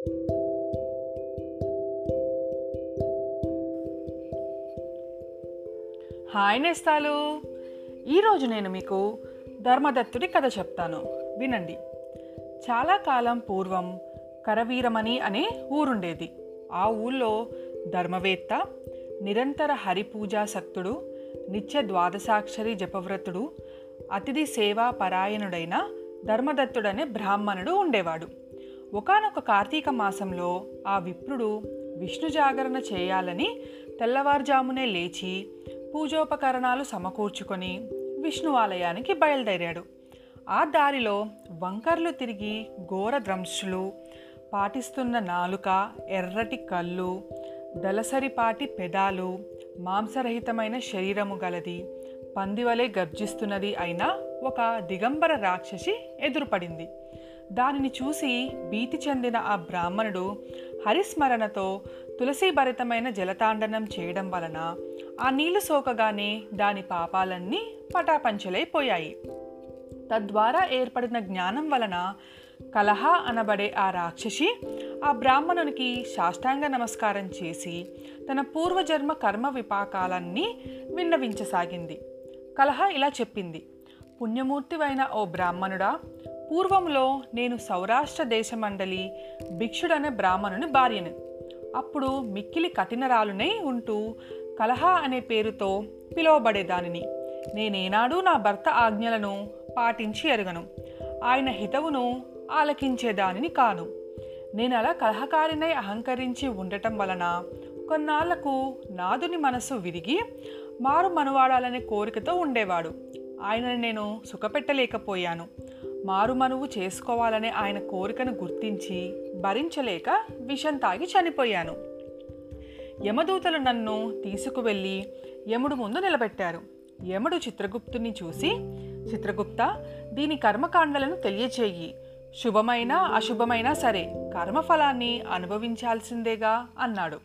Hi నేస్తాలు. ఈరోజు నేను మీకు ధర్మదత్తుడి కథ చెప్తాను. వినండి. చాలా కాలం పూర్వం కరవీరమణి అనే ఊరుండేది. ఆ ఊళ్ళో ధర్మవేత్త నిరంతర హరిపూజాసక్తుడు నిత్య ద్వాదశాక్షరి జపవ్రతుడు అతిథి సేవా పరాయణుడైన ధర్మదత్తుడనే బ్రాహ్మణుడు ఉండేవాడు. ఒకానొక కార్తీక మాసంలో ఆ విప్రుడు విష్ణు జాగరణ చేయాలని తెల్లవారుజామునే లేచి పూజోపకరణాలు సమకూర్చుకొని విష్ణు ఆలయానికి బయలుదేరాడు. ఆ దారిలో వంకర్లు తిరిగి ఘోర ద్రంశులు పాటిస్తున్న నాలుక ఎర్రటి కళ్ళు దలసరిపాటి పెదాలు మాంసరహితమైన శరీరము గలది పందివలే గర్జిస్తున్నది అయిన ఒక దిగంబర రాక్షసి ఎదురుపడింది. దానిని చూసి భీతి చెందిన ఆ బ్రాహ్మణుడు హరిస్మరణతో తులసీభరితమైన జలతాండనం చేయడం వలన ఆ నీళ్ళు సోకగానే దాని పాపాలన్నీ పటాపంచలైపోయాయి. తద్వారా ఏర్పడిన జ్ఞానం వలన కలహ అనబడే ఆ రాక్షసి ఆ బ్రాహ్మణునికి సాష్టాంగ నమస్కారం చేసి తన పూర్వజన్మ కర్మ విపాకాలన్నీ విన్నవించసాగింది. కలహ ఇలా చెప్పింది పుణ్యమూర్తివైన ఓ బ్రాహ్మణుడా పూర్వంలో నేను సౌరాష్ట్ర దేశమండలి భిక్షుడనే బ్రాహ్మణుని భార్యను. అప్పుడు మిక్కిలి కఠినరాలునై ఉంటూ కలహ అనే పేరుతో పిలువబడేదానిని. నేనేనాడు నా భర్త ఆజ్ఞలను పాటించి ఎరగను. ఆయన హితవును ఆలకించేదానిని కాను. నేను అలా కలహకారినై అహంకరించి ఉండటం వలన కొన్నాళ్ళకు నాదుని మనసు విరిగి మారు మనువాడాలనే కోరికతో ఉండేవాడు. ఆయనని నేను సుఖపెట్టలేకపోయాను. మారుమనువు చేసుకోవాలనే ఆయన కోరికను గుర్తించి భరించలేక విషం తాగి చనిపోయాను. యమదూతలు నన్ను తీసుకువెళ్ళి యముడు ముందు నిలబెట్టారు. యముడు చిత్రగుప్తుని చూసి చిత్రగుప్త దీని కర్మకాండలను తెలియచేయి శుభమైనా అశుభమైనా సరే కర్మఫలాన్ని అనుభవించాల్సిందేగా అన్నాడు.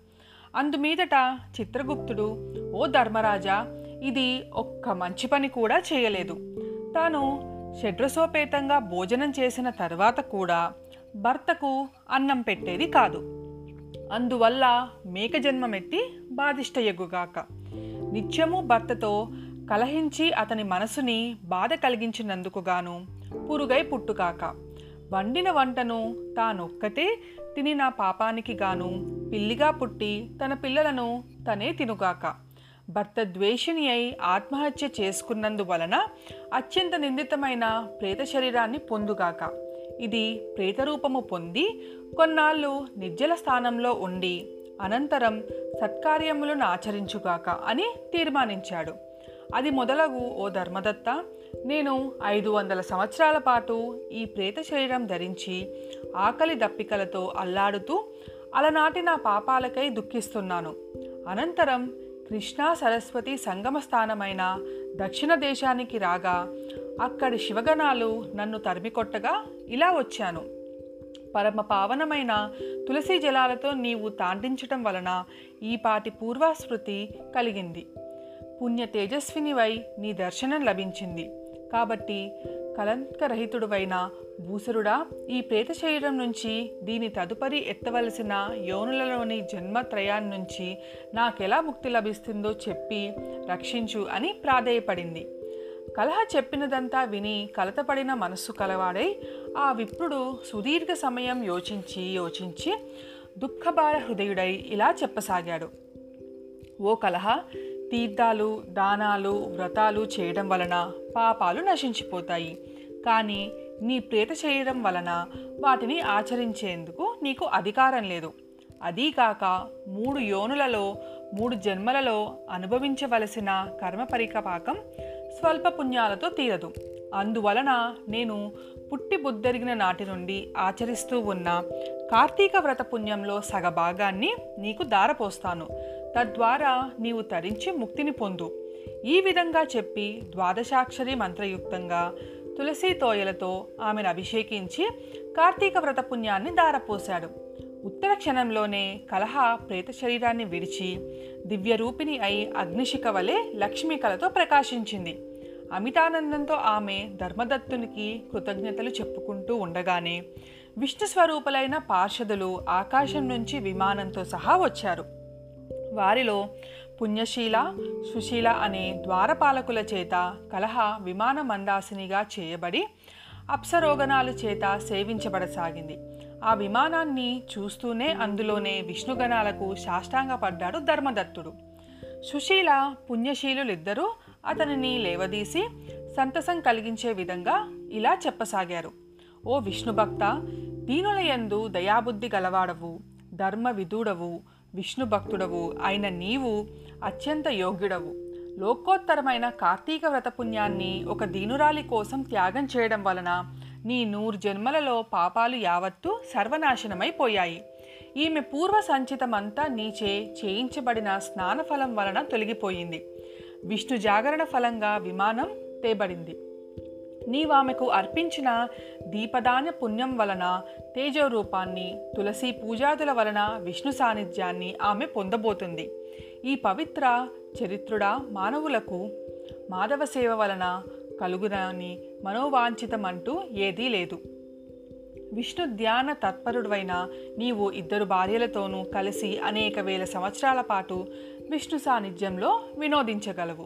అందుమీదట చిత్రగుప్తుడు ఓ ధర్మరాజా ఇది ఒక్క మంచి పని కూడా చేయలేదు. తాను షడ్రసోపేతంగా భోజనం చేసిన తర్వాత కూడా భర్తకు అన్నం పెట్టేది కాదు. అందువల్ల మేక జన్మమెత్తి బాధిష్టయగుగాక నిత్యము భర్తతో కలహించి అతని మనసుని బాధ కలిగించినందుకుగాను పురుగై పుట్టుకాక. వండిన వంటను తానొక్కతే తిని నా పాపానికి గాను పిల్లిగా పుట్టి తన పిల్లలను తనే తినుగాక. భర్త ద్వేషిని అయి ఆత్మహత్య చేసుకున్నందువలన అత్యంత నిందితమైన ప్రేత శరీరాన్ని పొందుగాక. ఇది ప్రేతరూపము పొంది కొన్నాళ్ళు నిర్జల స్థానంలో ఉండి అనంతరం సత్కార్యములను ఆచరించుగాక అని తీర్మానించాడు. అది మొదలగు ఓ ధర్మదత్త నేను ఐదు వందల సంవత్సరాల పాటు ఈ ప్రేత శరీరం ధరించి ఆకలి దప్పికలతో అల్లాడుతూ అలనాటి నా పాపాలకై దుఃఖిస్తున్నాను. అనంతరం కృష్ణా సరస్వతి సంగమ స్థానమైన దక్షిణ దేశానికి రాగా అక్కడి శివగణాలు నన్ను తరిమికొట్టగా ఇలా వచ్చాను. పరమ పావనమైన తులసి జలాలతో నీవు తాండించటం వలన ఈపాటి పూర్వాస్మృతి కలిగింది. పుణ్య తేజస్వినివై నీ దర్శనం లభించింది. కాబట్టి కలంకరహితుడువైన భూసురుడా ఈ ప్రేత శరీరం నుంచి దీని తదుపరి ఎత్తవలసిన యోనులలోని జన్మత్రయాన్ని నుంచి నాకెలా ముక్తి లభిస్తుందో చెప్పి రక్షించు అని ప్రాధేయపడింది. కలహ చెప్పినదంతా విని కలతపడిన మనస్సు కలవాడై ఆ విప్రుడు సుదీర్ఘ సమయం యోచించి యోచించి దుఃఖభార హృదయుడై ఇలా చెప్పసాగాడు. ఓ కలహ తీర్థాలు దానాలు వ్రతాలు చేయడం వలన పాపాలు నశించిపోతాయి. కానీ నీ ప్రేత చేయడం వలన వాటిని ఆచరించేందుకు నీకు అధికారం లేదు. అదీకాక మూడు యోనులలో మూడు జన్మలలో అనుభవించవలసిన కర్మ పరికపాకం స్వల్ప పుణ్యాలతో తీరదు. అందువలన నేను పుట్టి బుద్ధరిగిన నాటి నుండి ఆచరిస్తూ ఉన్న కార్తీక వ్రత పుణ్యంలో సగభాగాన్ని నీకు దారపోస్తాను తద్వారా నీవు తరించి ముక్తిని పొందు. ఈ విధంగా చెప్పి ద్వాదశాక్షరి మంత్రయుక్తంగా తులసి తోయలతో ఆమెను అభిషేకించి కార్తీక వ్రత పుణ్యాన్ని దారపోశాడు ఉత్తర క్షణంలోనే కలహ ప్రేత శరీరాన్ని విడిచి దివ్యరూపిణి అయి అగ్నిశిఖ వలె లక్ష్మీ కళతో ప్రకాశించింది. అమితానందంతో ఆమె ధర్మదత్తునికి కృతజ్ఞతలు చెప్పుకుంటూ ఉండగానే విష్ణు స్వరూపులైన పార్షదులు ఆకాశం నుంచి విమానంతో సహా వచ్చారు. వారిలో పుణ్యశీల సుశీల అనే ద్వారపాలకుల చేత కలహ విమాన మందాసినిగా చేయబడి అప్సరోగణాల చేత సేవించబడసాగింది. ఆ విమానాన్ని చూస్తూనే అందులోనే విష్ణుగణాలకు సాష్టాంగపడ్డాడు ధర్మదత్తుడు. సుశీల పుణ్యశీలులిద్దరూ అతనిని లేవదీసి సంతసం కలిగించే విధంగా ఇలా చెప్పసాగారు. ఓ విష్ణుభక్త దీనులయందు దయాబుద్ధి గలవాడవు ధర్మ విధుడవు విష్ణు భక్తుడవు అయిన నీవు అత్యంత యోగ్యుడవు. లోకోత్తరమైన కార్తీక వ్రత పుణ్యాన్ని ఒక దీనురాలి కోసం త్యాగం చేయడం వలన నీ నూరు జన్మలలో పాపాలు యావత్తు సర్వనాశనమైపోయాయి. ఈమె పూర్వ సంచితమంతా నీచే చేయించబడిన స్నానఫలం వలన తొలగిపోయింది. విష్ణు జాగరణ ఫలంగా విమానం తేబడింది. నీవామెకు అర్పించిన దీపదాన పుణ్యం వలన తేజో రూపాన్ని తులసి పూజాదుల వలన విష్ణు సాన్నిధ్యాన్ని ఆమె పొందబోతుంది. ఈ పవిత్ర చరిత్రుడా మానవులకు మాధవ సేవ వలన కలుగునని మనోవాంఛితమంటూ ఏదీ లేదు. విష్ణు ధ్యాన తత్పరుడైన నీవు ఇద్దరు భార్యలతోనూ కలిసి అనేక వేల సంవత్సరాల పాటు విష్ణు సాన్నిధ్యంలో వినోదించగలవు.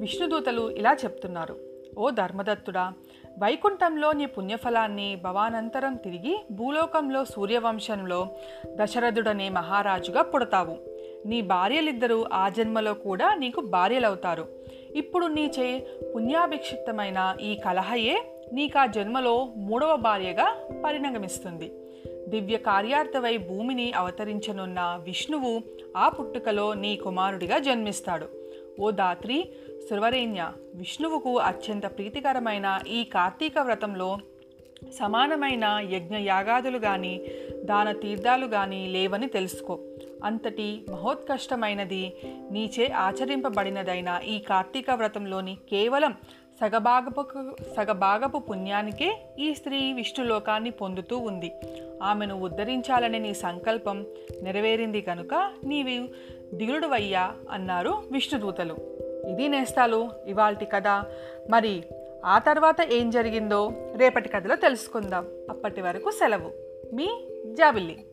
విష్ణుదూతలు ఇలా చెప్తున్నారు. ఓ ధర్మదత్తుడా వైకుంఠంలో నీ పుణ్యఫలాన్ని భవానంతరం తిరిగి భూలోకంలో సూర్యవంశంలో దశరథుడనే మహారాజుగా పుడతావు. నీ భార్యలిద్దరూ ఆ జన్మలో కూడా నీకు భార్యలవుతారు. ఇప్పుడు నీచే పుణ్యాభిక్షిప్తమైన ఈ కలహయే నీకు ఆ జన్మలో మూడవ భార్యగా పరిణగమిస్తుంది దివ్య కార్యార్థవై భూమిని అవతరించనున్న విష్ణువు ఆ పుట్టుకలో నీ కుమారుడిగా జన్మిస్తాడు. ఓ దాత్రి సురవరేణ్య విష్ణువుకు అత్యంత ప్రీతికరమైన ఈ కార్తీక వ్రతంలో సమానమైన యజ్ఞ యాగాదులు కానీ దాన తీర్థాలు కానీ లేవని తెలుసుకో. అంతటి మహోత్కష్టమైనది నీచే ఆచరింపబడినదైన ఈ కార్తీక వ్రతంలోని కేవలం సగభాగపు సగభాగపు పుణ్యానికే ఈ స్త్రీ విష్ణులోకాన్ని పొందుతూ ఉంది. ఆమెను ఉద్ధరించాలనే నీ సంకల్పం నెరవేరింది కనుక నీవు దిగుడువయ్యా అన్నారు విష్ణుదూతలు. ఇది నేస్తాలు ఇవాల్టి కథ. మరి ఆ తర్వాత ఏం జరిగిందో రేపటి కథలో తెలుసుకుందాం. అప్పటి వరకు సెలవు. మీ జాబిల్లి